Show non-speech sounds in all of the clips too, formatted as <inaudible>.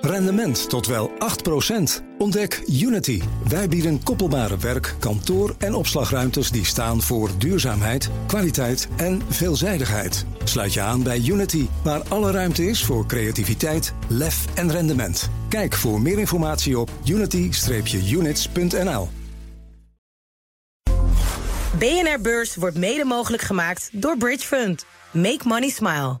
Rendement tot wel 8%. Ontdek Unity. Wij bieden koppelbare werk, kantoor en opslagruimtes die staan voor duurzaamheid, kwaliteit en veelzijdigheid. Sluit je aan bij Unity, waar alle ruimte is voor creativiteit, lef en rendement. Kijk voor meer informatie op unity-units.nl. BNR Beurs wordt mede mogelijk gemaakt door Bridge Fund. Make money smile.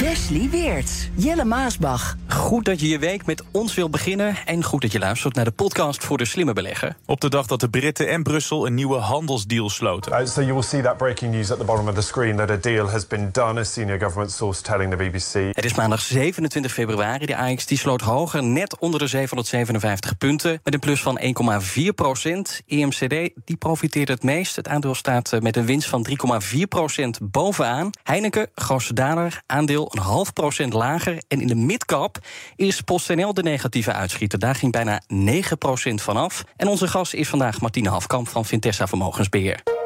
Wesley Weerts, Jelle Maasbach. Goed dat je je week met ons wil beginnen en goed dat je luistert naar de podcast voor de slimme belegger. Op de dag dat de Britten en Brussel een nieuwe handelsdeal sloten. Uh, so you will see that breaking news at the bottom of the screen that a deal has been done. A senior government source telling the BBC. Het is maandag 27 februari. De AX die sloot hoger, net onder de 757 punten, met een plus van 1,4 procent. EMCD die profiteert het meest. Het aandeel staat eh, met een winst van 3,4 procent bovenaan. Heineken, grootste daler, aandeel een half procent lager. En in de midcap is PostNL de negatieve uitschieter. Daar ging bijna 9 procent vanaf. En onze gast is vandaag Martine Hafkamp van Vintessa Vermogensbeheer.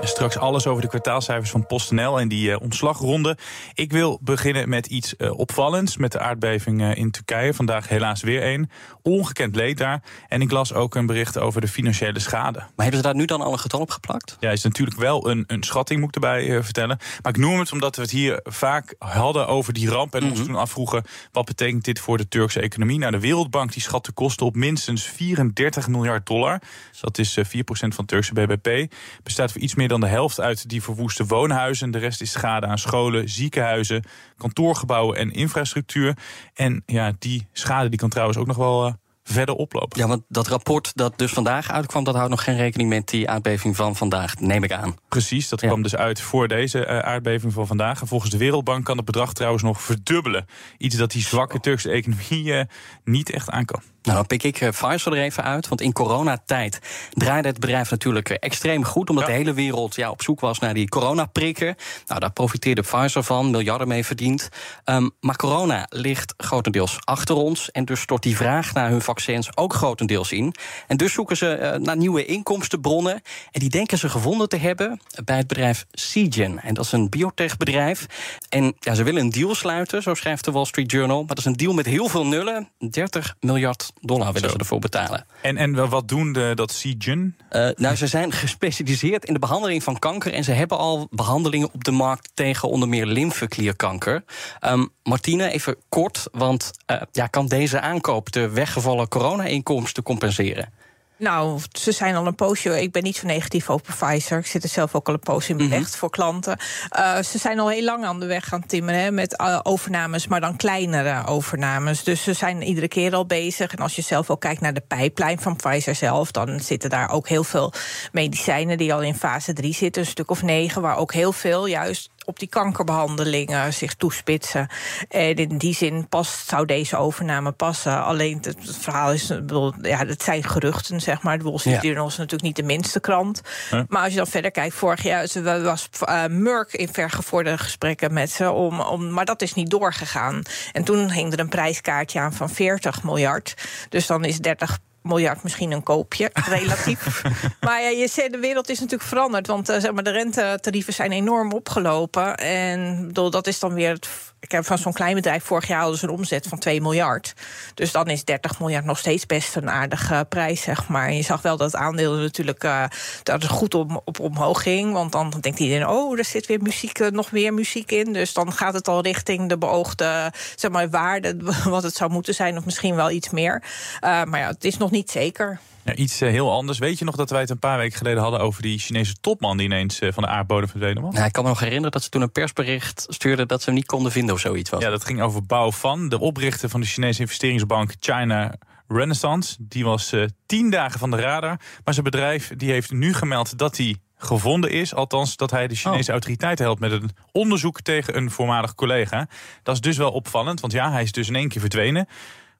Straks alles over de kwartaalcijfers van PostNL en die uh, ontslagronde. Ik wil beginnen met iets uh, opvallends. Met de aardbeving uh, in Turkije. Vandaag helaas weer één. Ongekend leed daar. En ik las ook een bericht over de financiële schade. Maar hebben ze daar nu dan al een getal op geplakt? Ja, is natuurlijk wel een, een schatting, moet ik erbij vertellen. Maar ik noem het omdat we het hier vaak hadden over die ramp. En mm -hmm. ons toen afvroegen, wat betekent dit voor de Turkse economie? Nou, de Wereldbank die schat de kosten op minstens 34 miljard dollar. Dus dat is 4% van Turkse BBP. Bestaat voor iets meer dan de helft uit die verwoeste woonhuizen. De rest is schade aan scholen, ziekenhuizen, kantoorgebouwen en infrastructuur. En ja, die schade die kan trouwens ook nog wel uh, verder oplopen. Ja, want dat rapport dat dus vandaag uitkwam, dat houdt nog geen rekening met die aardbeving van vandaag, neem ik aan. Precies, dat ja. kwam dus uit voor deze uh, aardbeving van vandaag. En volgens de Wereldbank kan het bedrag trouwens nog verdubbelen. Iets dat die zwakke Turkse economie uh, niet echt aan kan. Nou, dan pik ik Pfizer er even uit. Want in coronatijd draaide het bedrijf natuurlijk extreem goed. Omdat ja. de hele wereld ja, op zoek was naar die coronaprikken. Nou, daar profiteerde Pfizer van, miljarden mee verdiend. Um, maar corona ligt grotendeels achter ons. En dus stort die vraag naar hun vaccins ook grotendeels in. En dus zoeken ze uh, naar nieuwe inkomstenbronnen. En die denken ze gevonden te hebben bij het bedrijf Seagen. En dat is een biotechbedrijf. En ja, ze willen een deal sluiten, zo schrijft de Wall Street Journal. Maar dat is een deal met heel veel nullen. 30 miljard dollar willen ze ervoor betalen. En, en wat doen de, dat Seagen? Uh, nou, ze zijn gespecialiseerd in de behandeling van kanker. En ze hebben al behandelingen op de markt tegen onder meer lymfeklierkanker. Um, Martine, even kort, want uh, ja, kan deze aankoop de weggevallen corona-inkomsten compenseren? Nou, ze zijn al een poosje. Ik ben niet zo negatief over Pfizer. Ik zit er zelf ook al een poos in belegd mm -hmm. voor klanten. Uh, ze zijn al heel lang aan de weg gaan timmeren hè, met uh, overnames, maar dan kleinere overnames. Dus ze zijn iedere keer al bezig. En als je zelf ook kijkt naar de pijplijn van Pfizer zelf, dan zitten daar ook heel veel medicijnen die al in fase 3 zitten, een stuk of negen, waar ook heel veel juist op die kankerbehandelingen zich toespitsen. En in die zin past, zou deze overname passen. Alleen het verhaal is, bedoel, ja, het zijn geruchten, zeg maar. De Wall Street Journal is natuurlijk niet de minste krant. Huh? Maar als je dan verder kijkt, vorig jaar was uh, Merck in vergevorderde gesprekken met ze, om, om, maar dat is niet doorgegaan. En toen hing er een prijskaartje aan van 40 miljard. Dus dan is 30 miljard misschien een koopje, <laughs> relatief. maar ja, je ziet, de wereld is natuurlijk veranderd. Want uh, zeg maar, de rentetarieven zijn enorm opgelopen. En bedoel, dat is dan weer het. Ik heb van zo'n klein bedrijf vorig jaar hadden ze een omzet van 2 miljard. Dus dan is 30 miljard nog steeds best een aardige uh, prijs, zeg maar. Je zag wel dat het aandeel natuurlijk uh, dat het goed om, op omhoog ging. Want dan denkt iedereen, oh, er zit weer muziek, uh, nog meer muziek in. Dus dan gaat het al richting de beoogde zeg maar, waarde, <laughs> wat het zou moeten zijn, of misschien wel iets meer. maar ja, het is nog niet zeker. Ja, iets uh, heel anders. Weet je nog dat wij het een paar weken geleden hadden over die Chinese topman die ineens uh, van de aardbodem verdwenen was? Nou, ik kan me nog herinneren dat ze toen een persbericht stuurden dat ze hem niet konden vinden of zoiets was. Ja, dat ging over Bao Fan, de oprichter van de Chinese investeringsbank China Renaissance. Die was uh, tien dagen van de radar. Maar zijn bedrijf die heeft nu gemeld dat hij gevonden is. Althans, dat hij de Chinese oh. autoriteiten helpt met een onderzoek tegen een voormalig collega. Dat is dus wel opvallend, want ja, hij is dus in één keer verdwenen.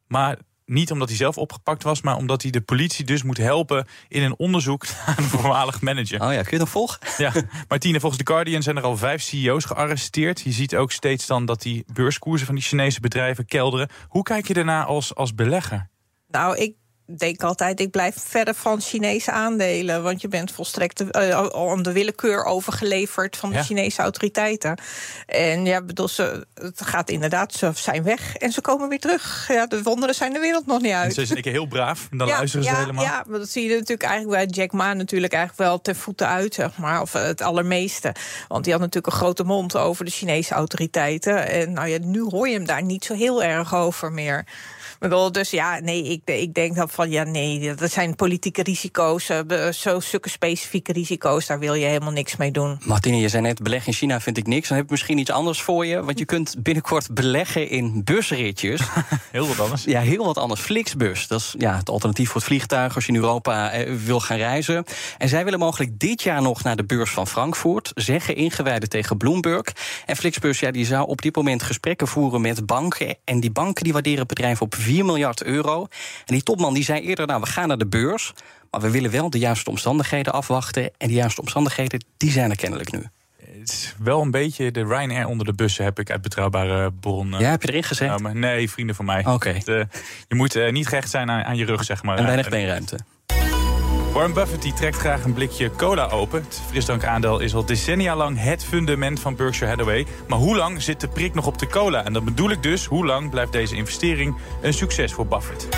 Maar niet omdat hij zelf opgepakt was, maar omdat hij de politie dus moet helpen in een onderzoek <laughs> naar een voormalig manager. Oh ja, kun je dat volgen? Ja, Martine, volgens The Guardian zijn er al vijf CEO's gearresteerd. Je ziet ook steeds dan dat die beurskoersen van die Chinese bedrijven kelderen. Hoe kijk je daarna als, als belegger? Nou, ik denk altijd, ik blijf verder van Chinese aandelen. Want je bent volstrekt uh, aan de willekeur overgeleverd van de Chinese autoriteiten. En ja, bedoel, ze, het gaat inderdaad, ze zijn weg en ze komen weer terug. Ja, de wonderen zijn de wereld nog niet uit. En ze zijn heel braaf, dan luisteren ze ja, helemaal. Ja, maar dat zie je natuurlijk eigenlijk bij Jack Ma natuurlijk eigenlijk wel ten voeten uit, zeg maar. Of het allermeeste. Want die had natuurlijk een grote mond over de Chinese autoriteiten. En nou ja, nu hoor je hem daar niet zo heel erg over meer bedoel, dus ja, nee, ik, ik denk dan van ja, nee, dat zijn politieke risico's. Uh, zo stukken specifieke risico's, daar wil je helemaal niks mee doen. Martine, je zei net, beleggen in China vind ik niks. Dan heb ik misschien iets anders voor je. Want je kunt binnenkort beleggen in busritjes. <laughs> heel wat anders. Ja, heel wat anders. Flixbus, dat is ja, het alternatief voor het vliegtuig als je in Europa eh, wil gaan reizen. En zij willen mogelijk dit jaar nog naar de beurs van Frankfurt, zeggen ingewijden tegen Bloomberg. En Flixbus, ja, die zou op dit moment gesprekken voeren met banken. En die banken die waarderen het bedrijf op 4 miljard euro. En die topman die zei eerder, nou, we gaan naar de beurs... maar we willen wel de juiste omstandigheden afwachten... en die juiste omstandigheden, die zijn er kennelijk nu. Het is wel een beetje de Ryanair onder de bussen, heb ik uit betrouwbare bronnen. Ja, heb je erin gezet? Nou, nee, vrienden van mij. Oké. je moet uh, niet gehecht zijn aan, aan, je rug, zeg maar. En weinig beenruimte. Warren Buffett die trekt graag een blikje cola open. Het frisdrankaandeel is al decennia lang het fundament van Berkshire Hathaway. Maar hoe lang zit de prik nog op de cola? En dat bedoel ik dus, hoe lang blijft deze investering een succes voor Buffett?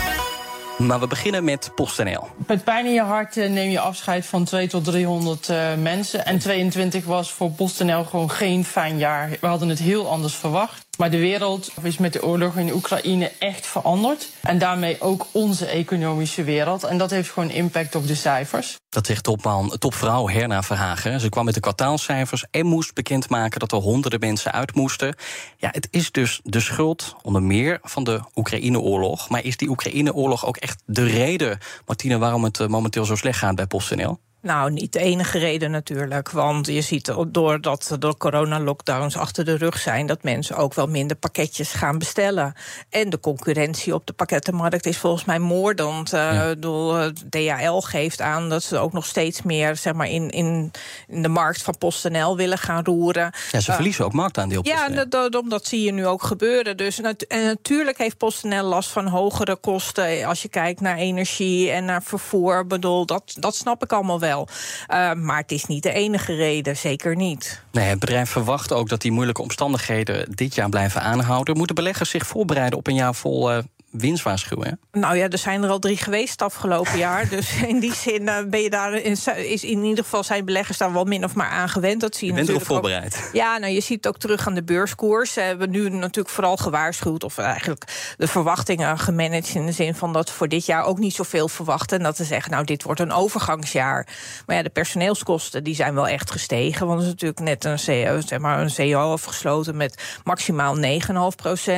Maar we beginnen met PostNL. Met pijn in je hart eh, neem je afscheid van 2 tot 300 uh, mensen. En 22 was voor PostNL gewoon geen fijn jaar. We hadden het heel anders verwacht. Maar de wereld is met de oorlog in Oekraïne echt veranderd. En daarmee ook onze economische wereld. En dat heeft gewoon impact op de cijfers. Dat zegt topman, topvrouw Herna Verhagen. Ze kwam met de kwartaalcijfers en moest bekendmaken dat er honderden mensen uit moesten. Ja, het is dus de schuld onder meer van de Oekraïne-oorlog. Maar is die Oekraïne-oorlog ook echt de reden, Martine, waarom het eh, momenteel zo slecht gaat bij PostNL? Nou, niet de enige reden natuurlijk. Want je ziet doordat de corona-lockdowns achter de rug zijn, dat mensen ook wel minder pakketjes gaan bestellen. En de concurrentie op de pakkettenmarkt is volgens mij moordend. Uh, ja. DHL geeft aan dat ze ook nog steeds meer zeg maar, in, in, in de markt van PostNL willen gaan roeren. Ja, ze verliezen ook marktaandeel. Ja, dat, dat, zie je nu ook gebeuren. Dus, en natuurlijk heeft PostNL last van hogere kosten als je kijkt naar energie en naar vervoer. Bedoel, dat, dat snap ik allemaal wel. Uh, maar het is niet de enige reden, zeker niet. Nee, het bedrijf verwacht ook dat die moeilijke omstandigheden dit jaar blijven aanhouden. Moeten beleggers zich voorbereiden op een jaar vol uh, winstwaarschuwen? Nou ja, er zijn er al drie geweest afgelopen jaar. Dus <laughs> in die zin uh, ben je daar in, is in ieder geval zijn beleggers daar wel min of maar aan gewend. Dat zie je, je bent erop voorbereid. Ook, <laughs> ja, nou je ziet het ook terug aan de beurskoers. Ze hebben nu natuurlijk vooral gewaarschuwd, of eigenlijk de verwachtingen gemanaged in de zin van dat we voor dit jaar ook niet zoveel verwachten. En dat ze zeggen, nou, dit wordt een overgangsjaar. Maar ja, de personeelskosten die zijn wel echt gestegen. Want er is natuurlijk net een CEO, zeg maar, een CEO afgesloten met maximaal 9,5%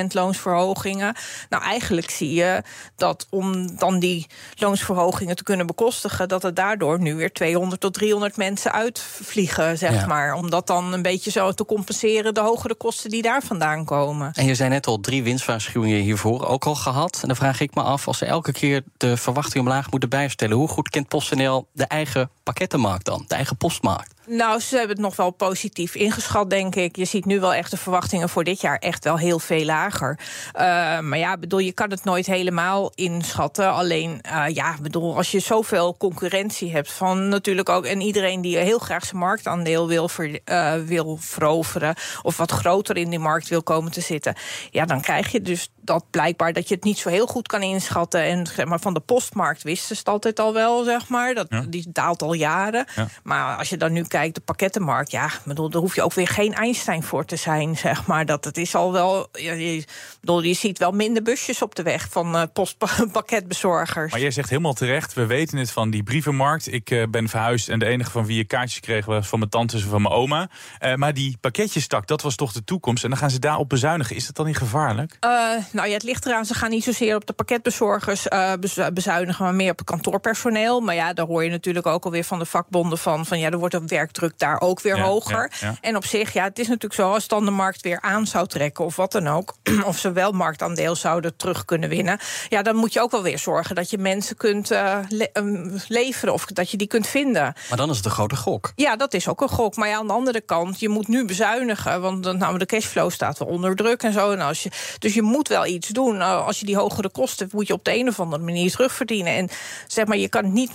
loonsverhogingen. Nou, eigenlijk zie je dat om dan die loonsverhogingen te kunnen bekostigen, dat het daardoor nu weer 200 tot 300 mensen uitvliegen, zeg maar. Om dat dan een beetje zo te compenseren, de hogere kosten die daar vandaan komen. En je zei net al drie winstwaarschuwingen hiervoor ook al gehad. En dan vraag ik me af, als ze elke keer de verwachting omlaag moeten bijstellen, hoe goed kent PostNL de eigen pakkettenmarkt dan, de eigen postmarkt? Nou, ze hebben het nog wel positief ingeschat, denk ik. Je ziet nu wel echt de verwachtingen voor dit jaar echt wel heel veel lager. Uh, maar ja, bedoel, je kan het nooit helemaal inschatten. Alleen, uh, ja, bedoel, als je zoveel concurrentie hebt van natuurlijk ook... en iedereen die heel graag zijn marktaandeel wil, ver, uh, wil veroveren... of wat groter in die markt wil komen te zitten... ja, dan krijg je dus dat blijkbaar dat je het niet zo heel goed kan inschatten. En zeg maar, van de postmarkt wisten ze het altijd al wel, zeg maar. Dat, ja. Die daalt al jaren. Ja. Maar als je dan nu kijkt, de pakkettenmarkt... ja, bedoel, daar hoef je ook weer geen Einstein voor te zijn, <laughs> zeg maar. Dat het is al wel... Je, bedoel, je ziet wel minder busjes op de weg van uh, postpakketbezorgers. Maar jij zegt helemaal terecht, we weten het van die brievenmarkt. Ik uh, ben verhuisd en de enige van wie je kaartjes kreeg... was van mijn tante en van mijn oma. Uh, maar die pakketjestak, dat was toch de toekomst. En dan gaan ze daarop bezuinigen. Is dat dan niet gevaarlijk? nou ja, het ligt eraan. Ze gaan niet zozeer op de pakketbezorgers bezuinigen, maar meer op het kantoorpersoneel. Maar ja, daar hoor je natuurlijk ook alweer van de vakbonden van. van ja, er wordt ook werk werkdruk daar ook weer Ja, hoger. ja. En op zich, ja, het is natuurlijk zo, als dan de markt weer aan zou trekken of wat dan ook, <clears throat> of ze wel marktaandeel zouden terug kunnen winnen, ja, dan moet je ook wel weer zorgen dat je mensen kunt eh, le- ehm, leveren of dat je die kunt vinden. Maar dan is het een grote gok. Ja, dat is ook een gok. Maar ja, aan de andere kant, je moet nu bezuinigen. Want dan, nou, de cashflow staat wel onder druk en zo. En als je, dus je moet wel iets doen. Nou, als je die hogere kosten moet je op de een of andere manier terugverdienen. En zeg maar, je kan niet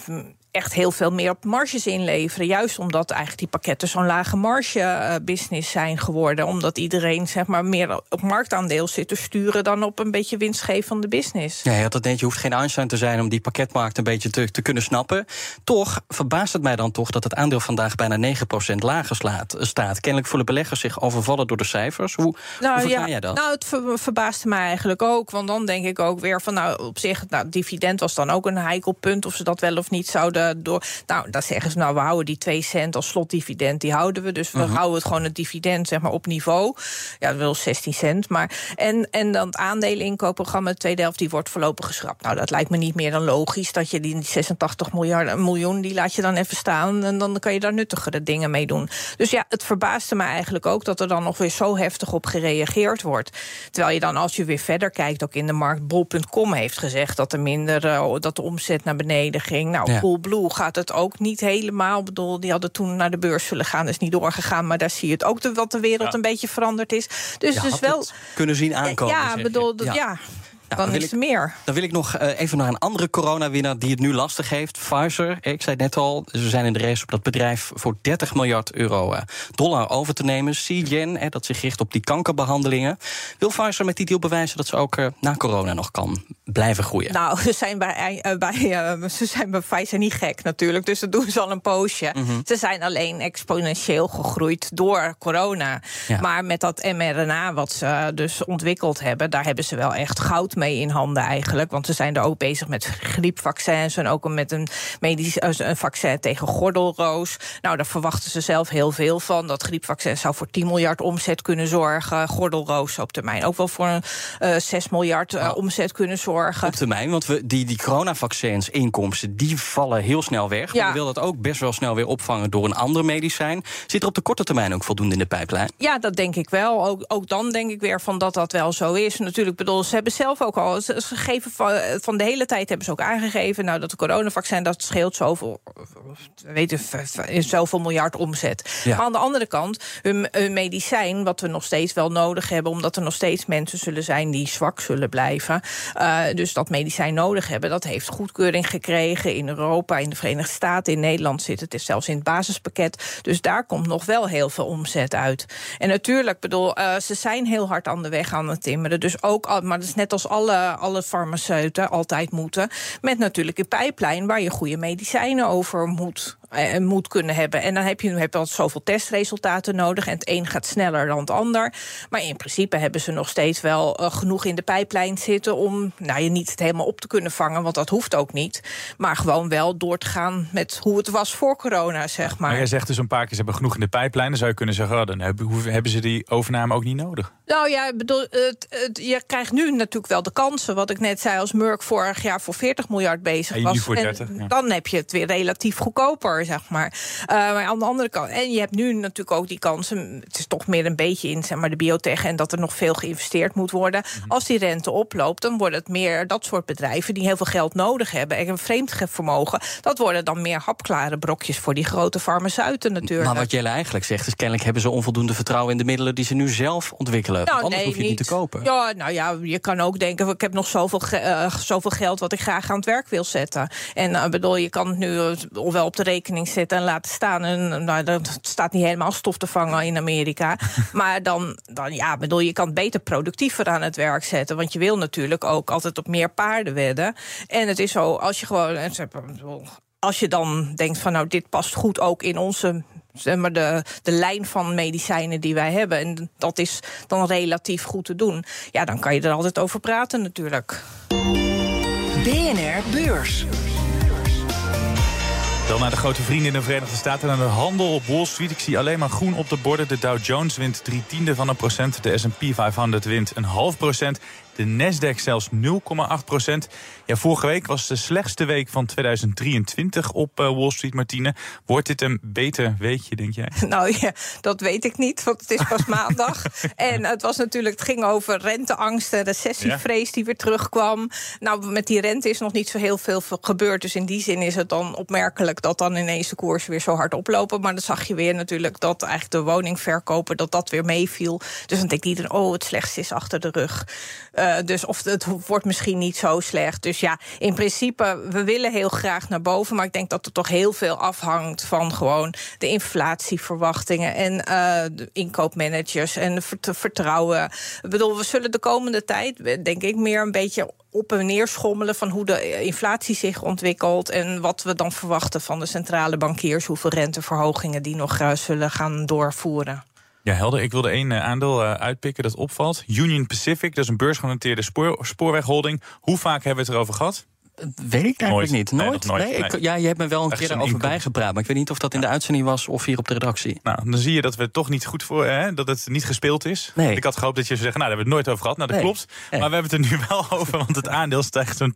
echt heel veel meer op marges inleveren. Juist omdat eigenlijk die pakketten zo'n lage marge eh, business zijn geworden. Omdat iedereen zeg maar, meer op marktaandeel zit te sturen dan op een beetje winstgevende business. Ja, je had het net, je hoeft geen Einstein te zijn om die pakketmarkt een beetje te, te kunnen snappen. Toch verbaast het mij dan toch dat het aandeel vandaag bijna 9% lager slaat, staat. Kennelijk voelen beleggers zich overvallen door de cijfers. Hoe, hoe verklaar jij dat? Nou, het ver- verbaasde mij eigenlijk ook. Want dan denk ik ook weer van, nou, op zich, nou, dividend was dan ook een heikel punt. Of ze dat wel of niet zouden door. Nou, dan zeggen ze, nou, we houden die 2 cent als slotdividend, die houden we. Dus we Mhm. houden het gewoon het dividend, zeg maar, op niveau. Ja, dat wil 16 cent. Maar, en, en dan het aandeleninkoopprogramma, de tweede helft, die wordt voorlopig geschrapt. Nou, dat lijkt me niet meer dan logisch. Dat je die 86 miljard, miljoen, die laat je dan even staan. En dan kan je daar nuttigere dingen mee doen. Dus ja, het verbaasde me eigenlijk ook dat er dan nog weer zo heftig op gereageerd wordt. Terwijl je dan, als je weer verder kijkt, ook in de markt, bol.com heeft gezegd dat er minder, eh, dat de omzet naar beneden ging. Nou, Ja. Coolblue gaat het ook niet helemaal. Ik bedoel, die hadden toen naar de beurs willen gaan, is niet doorgegaan. Maar daar zie je het ook de, dat de wereld Ja. een beetje veranderd is. Dus Je had wel. kunnen zien aankomen. ja, bedoel, Ja. ja. Dan wil is ik- er meer. Dan wil ik nog eh, even naar een andere coronawinnaar die het nu lastig heeft. Pfizer. Ik zei het net al, ze zijn in de race op dat bedrijf voor 30 miljard euro eh, dollar over te nemen. Seagen, eh, dat zich richt op die kankerbehandelingen. Wil Pfizer met die deal bewijzen dat ze ook na corona nog kan blijven groeien? Nou, ze zijn bij, bij, ze zijn bij Pfizer niet gek natuurlijk, dus dat doen ze al een poosje. Mhm. Ze zijn alleen exponentieel gegroeid door corona. Ja. Maar met dat mRNA wat ze dus ontwikkeld hebben, daar hebben ze wel echt goud mee in handen eigenlijk. Want ze zijn er ook bezig met griepvaccins en ook met een medisch eh, een vaccin tegen gordelroos. Nou, daar verwachten ze zelf heel veel van. Dat griepvaccin zou voor 10 miljard omzet kunnen zorgen. Gordelroos op termijn ook wel voor een eh 6 miljard eh, Nou, omzet kunnen zorgen. Op termijn, want we, die, die coronavaccins inkomsten, die vallen heel snel weg. Ja. Maar we willen dat ook best wel snel weer opvangen door een ander medicijn. Zit er op de korte termijn ook voldoende in de pijplijn? Ja, dat denk ik wel. Ook, ook dan denk ik weer van dat dat wel zo is. Natuurlijk, bedoel, ze hebben zelf ook al. Ze, ze geven van, van de hele tijd hebben ze ook aangegeven. Nou, dat de coronavaccin dat scheelt zoveel. we Weten, is zoveel miljard omzet. Ja. Maar aan de andere kant, hun, hun medicijn, wat we nog steeds wel nodig hebben, omdat er nog steeds mensen zullen zijn die zwak zullen blijven. eh, dus dat medicijn nodig hebben, dat heeft goedkeuring gekregen in Europa, in de Verenigde Staten, in Nederland zit het is zelfs in het basispakket. Dus daar komt nog wel heel veel omzet uit. En natuurlijk, bedoel, eh, ze zijn heel hard aan de weg aan het timmeren. Dus ook, al- maar dat is net als alle, alle farmaceuten altijd moeten. Met natuurlijk een pijplijn waar je goede medicijnen over moet, eh, moet kunnen hebben. En dan heb je, heb je al zoveel testresultaten nodig. En het een gaat sneller dan het ander. Maar in principe hebben ze nog steeds wel eh, genoeg in de pijplijn zitten om nou, je niet het helemaal op te kunnen vangen. Want dat hoeft ook niet. Maar gewoon wel door te gaan met hoe het was voor corona, zeg maar. Maar jij zegt dus een paar keer, ze hebben genoeg in de pijplijn. Dan zou je kunnen zeggen, oh, dan hebben, ze die overname ook niet nodig. Nou ja, bedoel, het, het- je krijgt nu natuurlijk wel de kansen. Wat ik net zei, als Merck vorig jaar voor 40 miljard bezig En was. en 30, ja. Dan heb je het weer relatief goedkoper, zeg maar. Eh, maar aan de andere kant. En je hebt nu natuurlijk ook die kansen. Het is toch meer een beetje in zeg maar, de biotech. En dat er nog veel geïnvesteerd moet worden. Mhm. Als die rente oploopt, dan wordt het meer dat soort bedrijven die heel veel geld nodig hebben. En een vreemd vermogen. Dat worden dan meer hapklare brokjes voor die grote farmaceuten natuurlijk. Maar wat Jelle eigenlijk zegt, is kennelijk hebben ze onvoldoende vertrouwen in de middelen die ze nu zelf ontwikkelen. Nou, Anders hoef je het niet te kopen. Ja, nou ja, je kan ook denken, ik heb nog zoveel, eh, zoveel geld wat ik graag aan het werk wil zetten. En eh, bedoel, je kan het nu eh, wel op de rekening zetten en laten staan. En nou, dat staat niet helemaal stof te vangen in Amerika. <laughs> maar dan, dan, ja, bedoel, je kan het beter productiever aan het werk zetten. Want je wil natuurlijk ook altijd op meer paarden wedden. En het is zo, als je gewoon. Als je dan denkt van nou, dit past goed ook in onze zeg maar de, de lijn van medicijnen die wij hebben. En dat is dan relatief goed te doen. Ja, dan kan je er altijd over praten natuurlijk. BNR Beurs. Dan naar de grote vrienden in de Verenigde Staten. En de handel op Wall Street. Ik zie alleen maar groen op de borden. De Dow Jones wint drie tiende van een procent. De S&P 500 wint een half procent. De Nasdaq zelfs 0,8 procent. Ja, vorige week was de slechtste week van 2023 op uh, Wall Street, Martine. Wordt dit een beter weekje, denk jij? <laughs> Nou ja, dat weet ik niet, want het is pas <laughs> maandag. En het was natuurlijk, het ging over renteangst en recessievrees die weer terugkwam. Nou, met die rente is nog niet zo heel veel gebeurd. Dus in die zin is het dan opmerkelijk dat dan ineens de koers weer zo hard oplopen. Maar dan zag je weer natuurlijk dat eigenlijk de woningverkoper dat dat weer meeviel. Dus dan denkt iedereen, oh, het slechtste is achter de rug. Uh, dus of het wordt misschien niet zo slecht. Dus ja, in principe, we willen heel graag naar boven. Maar ik denk dat er toch heel veel afhangt van gewoon de inflatieverwachtingen en uh, de inkoopmanagers en de vertrouwen. Ik bedoel, we zullen de komende tijd, denk ik, meer een beetje op en neer schommelen van hoe de inflatie zich ontwikkelt en wat we dan verwachten van de centrale bankiers, hoeveel renteverhogingen die nog zullen gaan doorvoeren. Ja, helder. Ik wilde één aandeel uitpikken dat opvalt. Union Pacific, dat is een beursgenoteerde spoor, spoorwegholding. Hoe vaak hebben we het erover gehad? Weet ik eigenlijk niet. Nooit? Nee, nooit. Nee, ik, ja, je hebt me wel een keer over bijgepraat. Maar ik weet niet of dat in de uitzending was of hier op de redactie. Nou, dan zie je dat we het toch niet goed voor hè, dat het niet gespeeld is. Nee. Ik had gehoopt dat je zou zeggen, nou, daar hebben we het nooit over gehad. Nou, dat klopt. Maar we hebben het er nu <laughs> wel over, want het aandeel stijgt zo'n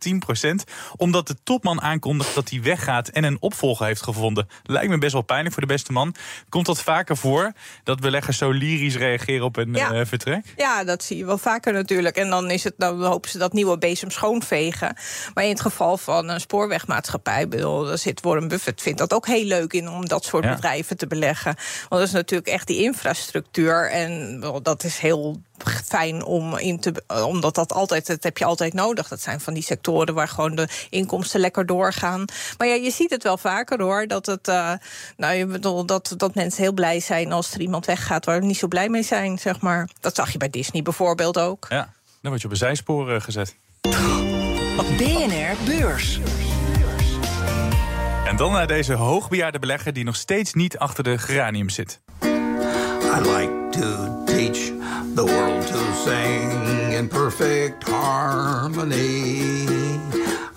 10%. Omdat de topman aankondigt dat hij weggaat en een opvolger heeft gevonden. Lijkt me best wel pijnlijk voor de beste man. Komt dat vaker voor dat beleggers zo lyrisch reageren op een ja. uh, vertrek? Ja, dat zie je wel vaker natuurlijk. En dan, is het, dan hopen ze dat nieuwe bezem schoonvegen. Maar in het geval van een spoorwegmaatschappij. Bedoel, zit Warren Buffett vindt dat ook heel leuk in om dat soort bedrijven te beleggen. Want dat is natuurlijk echt die infrastructuur. En dat is heel fijn om in te. Omdat dat altijd, dat heb je altijd nodig. Dat zijn van die sectoren waar gewoon de inkomsten lekker doorgaan. Maar ja, je ziet het wel vaker hoor. Dat het. Uh, nou, je bedoel, dat, dat mensen heel blij zijn als er iemand weggaat waar we niet zo blij mee zijn, zeg maar. Dat zag je bij Disney bijvoorbeeld ook. Ja, dan word je op een zijspoor gezet. <laughs> BNR Beurs. En dan naar deze hoogbejaarde belegger die nog steeds niet achter de geranium zit. I like to teach the world to sing in perfect harmony.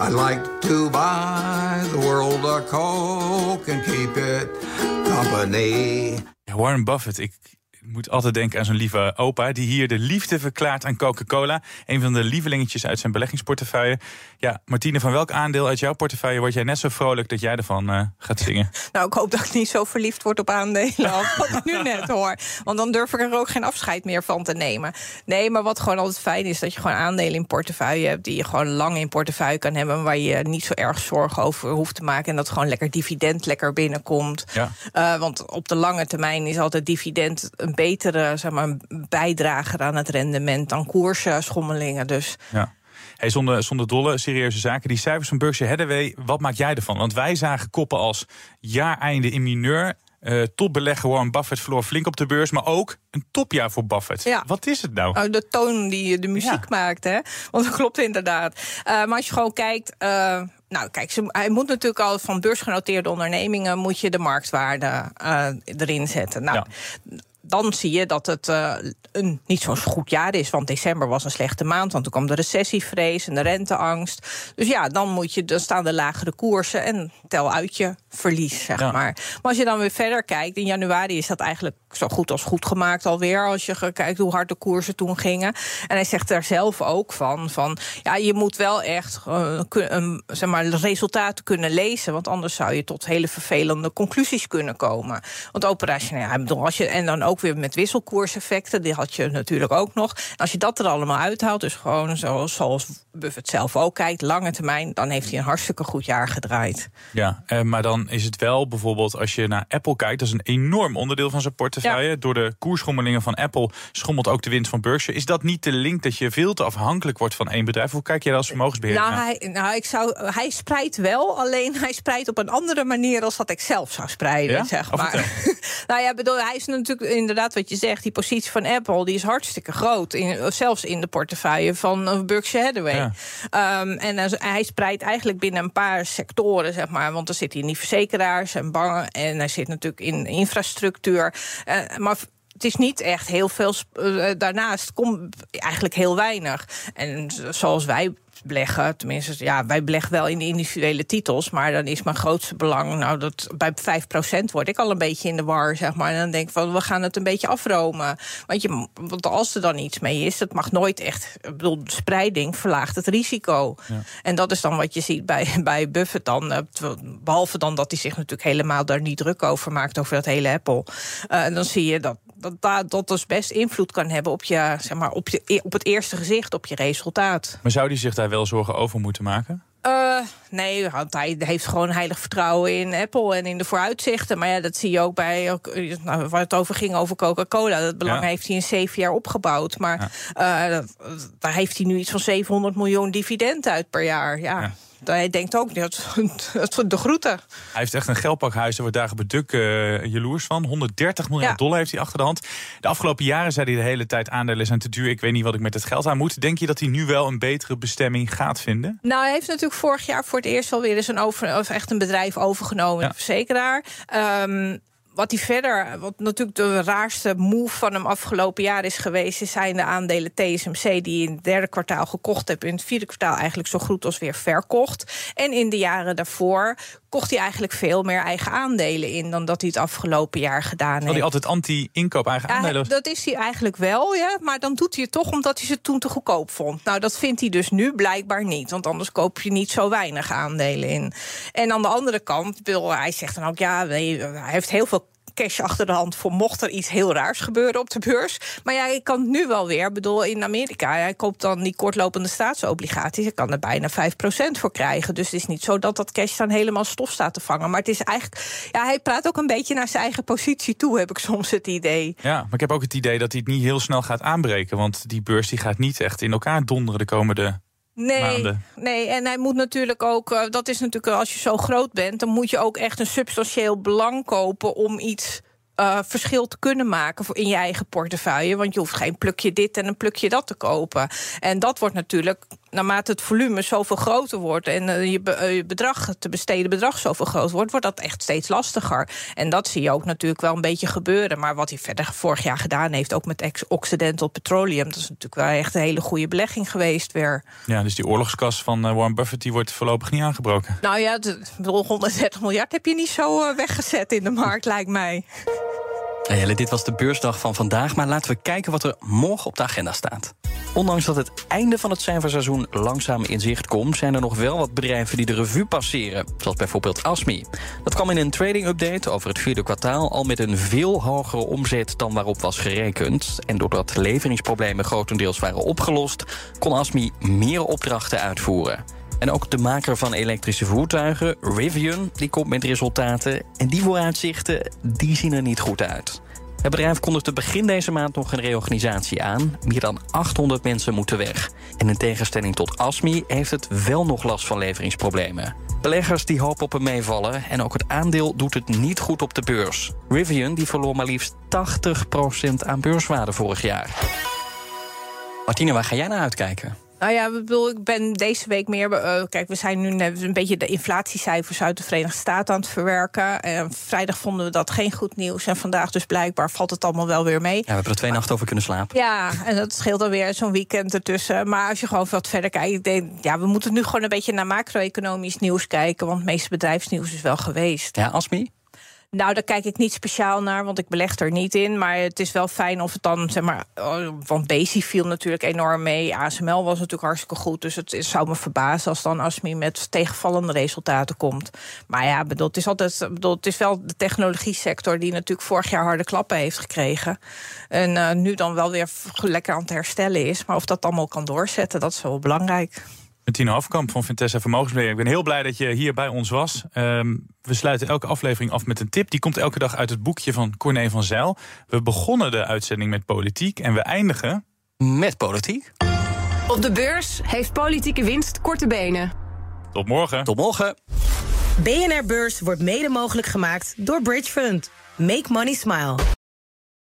I like to buy the world a Coke and keep it company. Warren Buffett, ik, moet altijd denken aan zo'n lieve opa... die hier de liefde verklaart aan Coca-Cola. Een van de lievelingetjes uit zijn beleggingsportefeuille. Ja, Martine, van welk aandeel uit jouw portefeuille... word jij net zo vrolijk dat jij ervan uh, gaat zingen? <laughs> Nou, ik hoop dat ik niet zo verliefd word op aandelen... <laughs> als wat ik nu net hoor. Want dan durf ik er ook geen afscheid meer van te nemen. Nee, maar wat gewoon altijd fijn is... dat je gewoon aandelen in portefeuille hebt... die je gewoon lang in portefeuille kan hebben... waar je niet zo erg zorgen over hoeft te maken... en dat gewoon lekker dividend lekker binnenkomt. Ja. Uh, want op de lange termijn is altijd dividend... een betere zeg maar, bijdrager aan het rendement dan koersschommelingen. Dus. Ja. Hey, zonder, zonder dolle, serieuze zaken. Die cijfers van Berkshire Hathaway, wat maak jij ervan? Want wij zagen koppen als jaareinde in mineur. Uh, topbelegger Warren Buffett verloor flink op de beurs, maar ook een topjaar voor Buffett. Ja. Wat is het nou? nou de toon die de muziek maakt, hè? Want dat klopt inderdaad. Uh, maar als je gewoon kijkt. Nou, kijk, ze, hij moet natuurlijk al van beursgenoteerde ondernemingen moet je de marktwaarde erin zetten. Nou, ja dan zie je dat het uh, een niet zo'n goed jaar is. Want december was een slechte maand. Want toen kwam de recessievrees en de renteangst. Dus ja, dan, moet je, dan staan de lagere koersen en tel uit je verlies, zeg maar. Maar als je dan weer verder kijkt, in januari is dat eigenlijk zo goed als goed gemaakt alweer. Als je kijkt hoe hard de koersen toen gingen. En hij zegt daar zelf ook van: van ja, je moet wel echt uh, kun, zeg maar, resultaten kunnen lezen. Want anders zou je tot hele vervelende conclusies kunnen komen. Want operationeel, als je, en dan ook weer met wisselkoerseffecten, die had je natuurlijk ook nog. En als je dat er allemaal uithaalt, dus gewoon zoals, zoals Buffett zelf ook kijkt, lange termijn, dan heeft hij een hartstikke goed jaar gedraaid. Ja, eh, maar dan is het wel bijvoorbeeld als je naar Apple kijkt, dat is een enorm onderdeel van zijn portefeuille. Door de koersschommelingen van Apple schommelt ook de winst van Berkshire. Is dat niet de link dat je veel te afhankelijk wordt van één bedrijf? Hoe kijk je daar als vermogensbeheerder nou, Hij, nou, ik zou, hij spreidt wel, alleen hij spreidt op een andere manier als dat ik zelf zou spreiden, zeg maar. <laughs> nou ja, bedoel, hij is natuurlijk inderdaad wat je zegt, die positie van Apple, die is hartstikke groot. In, zelfs in de portefeuille van eh, Berkshire Hathaway. Ehm, en hij spreidt eigenlijk binnen een paar sectoren, zeg maar. Want er zit hier niet verzekeraars en bangen. En hij zit natuurlijk in infrastructuur. Uh, maar het is niet echt heel veel. Uh, daarnaast komt eigenlijk heel weinig. En zoals wij beleggen. Tenminste, ja, wij beleggen wel in individuele titels. Maar dan is mijn grootste belang. Nou, dat bij 5% word ik al een beetje in de war, zeg maar. En dan denk ik van we gaan het een beetje afromen. Want, je, want als er dan iets mee is, dat mag nooit echt. Ik bedoel, spreiding verlaagt het risico. Ja. En dat is dan wat je ziet bij, <laughs> bij Buffett dan. Eh, behalve dan dat hij zich natuurlijk helemaal daar niet druk over maakt, over dat hele Apple. Uh, dan zie je dat dat dat dus best invloed kan hebben op, je, zeg maar, op, je, op het eerste gezicht, op je resultaat. Maar zou die zich daar wel zorgen over moeten maken? Uh, nee, want hij heeft gewoon heilig vertrouwen in Apple en in de vooruitzichten. Maar ja, dat zie je ook bij nou, waar het over ging over Coca-Cola. Dat belang heeft hij in zeven jaar opgebouwd. Maar ja. uh, daar heeft hij nu iets van 700 miljoen dividend uit per jaar. ja. ja hij denkt ook, dat, dat de groeten. Hij heeft echt een geldpakhuis, daar wordt dagen beduk uh, jaloers van. 130 miljard dollar heeft hij achter de hand. De afgelopen jaren zei hij de hele tijd aandelen zijn te duur. Ik weet niet wat ik met het geld aan moet. Denk je dat hij nu wel een betere bestemming gaat vinden? Nou, hij heeft natuurlijk vorig jaar voor het eerst wel weer eens een over, of echt een bedrijf overgenomen, ja. een verzekeraar. Um, wat hij verder, wat natuurlijk de raarste move van hem afgelopen jaar is geweest, zijn de aandelen TSMC die in het derde kwartaal gekocht hebben, in het vierde kwartaal eigenlijk zo goed als weer verkocht. En in de jaren daarvoor kocht hij eigenlijk veel meer eigen aandelen in dan dat hij het afgelopen jaar gedaan heeft. Had hij altijd anti-inkoop eigen aandelen? Ja, dat is hij eigenlijk wel, ja. Maar dan doet hij het toch omdat hij ze toen te goedkoop vond. Nou, dat vindt hij dus nu blijkbaar niet. Want anders koop je niet zo weinig aandelen in. En aan de andere kant, wil hij zegt dan ook, ja, hij heeft heel veel cash achter de hand voor mocht er iets heel raars gebeuren op de beurs. Maar ja, ik kan het nu wel weer. Ik bedoel, in Amerika, hij koopt dan die kortlopende staatsobligaties. Ik kan er bijna 5% voor krijgen. Dus het is niet zo dat dat cash dan helemaal stof staat te vangen. Maar het is eigenlijk, ja, hij praat ook een beetje naar zijn eigen positie toe, heb ik soms het idee. Ja, maar ik heb ook het idee dat hij het niet heel snel gaat aanbreken. Want die beurs die gaat niet echt in elkaar donderen de komende Nee, nee, en hij moet natuurlijk ook, uh, dat is natuurlijk als je zo groot bent, dan moet je ook echt een substantieel belang kopen om iets uh, verschil te kunnen maken voor in je eigen portefeuille. Want je hoeft geen plukje dit en een plukje dat te kopen. En dat wordt natuurlijk, naarmate het volume zoveel groter wordt en uh, je, be, uh, je, bedrag, te besteden bedrag zoveel groter wordt, wordt dat echt steeds lastiger. En dat zie je ook natuurlijk wel een beetje gebeuren. Maar wat hij verder vorig jaar gedaan heeft, ook met Occidental Petroleum, dat is natuurlijk wel echt een hele goede belegging geweest weer. Ja, dus die oorlogskas van Warren Buffett die wordt voorlopig niet aangebroken. Nou ja, de, 130 miljard heb je niet zo weggezet in de markt, lijkt mij. Jelle, dit was de beursdag van vandaag, maar laten we kijken wat er morgen op de agenda staat. Ondanks dat het einde van het cijferseizoen langzaam in zicht komt, zijn er nog wel wat bedrijven die de revue passeren, zoals bijvoorbeeld Asmi. Dat kwam in een trading update over het vierde kwartaal al met een veel hogere omzet dan waarop was gerekend. En doordat leveringsproblemen grotendeels waren opgelost, kon Asmi meer opdrachten uitvoeren. En ook de maker van elektrische voertuigen, Rivian, die komt met resultaten. En die vooruitzichten, die zien er niet goed uit. Het bedrijf kondigde begin deze maand nog een reorganisatie aan. Meer dan 800 mensen moeten weg. En in tegenstelling tot ASMI heeft het wel nog last van leveringsproblemen. Beleggers die hopen op een meevallen en ook het aandeel doet het niet goed op de beurs. Rivian die verloor maar liefst 80% aan beurswaarde vorig jaar. Martine, waar ga jij naar uitkijken? Nou ja, ik ben deze week meer. Uh, kijk, we zijn nu een beetje de inflatiecijfers uit de Verenigde Staten aan het verwerken. En vrijdag vonden we dat geen goed nieuws. En vandaag dus blijkbaar valt het allemaal wel weer mee. Ja, we hebben er twee nachten over kunnen slapen. Ja, en dat scheelt dan weer zo'n weekend ertussen. Maar als je gewoon wat verder kijkt, ik denk, ja, we moeten nu gewoon een beetje naar macro-economisch nieuws kijken. Want het meeste bedrijfsnieuws is wel geweest. Ja, Asmi? Nou, daar kijk ik niet speciaal naar, want ik beleg er niet in. Maar het is wel fijn of het dan, zeg maar... Oh, want Bezi viel natuurlijk enorm mee. ASML was natuurlijk hartstikke goed. Dus het zou me verbazen als dan ASMI met tegenvallende resultaten komt. Maar ja, bedoel, het is altijd bedoel, het is wel de technologie sector... die natuurlijk vorig jaar harde klappen heeft gekregen. En uh, nu dan wel weer lekker aan het herstellen is. Maar of dat allemaal kan doorzetten, dat is wel belangrijk. Tino Afkamp van Vintessa Vermogensbeheer. Ik ben heel blij dat je hier bij ons was. Um, we sluiten elke aflevering af met een tip. Die komt elke dag uit het boekje van Corné van Zijl. We begonnen de uitzending met politiek en we eindigen... Met politiek? Op de beurs heeft politieke winst korte benen. Tot morgen. Tot morgen. BNR Beurs wordt mede mogelijk gemaakt door Bridge Fund. Make money smile.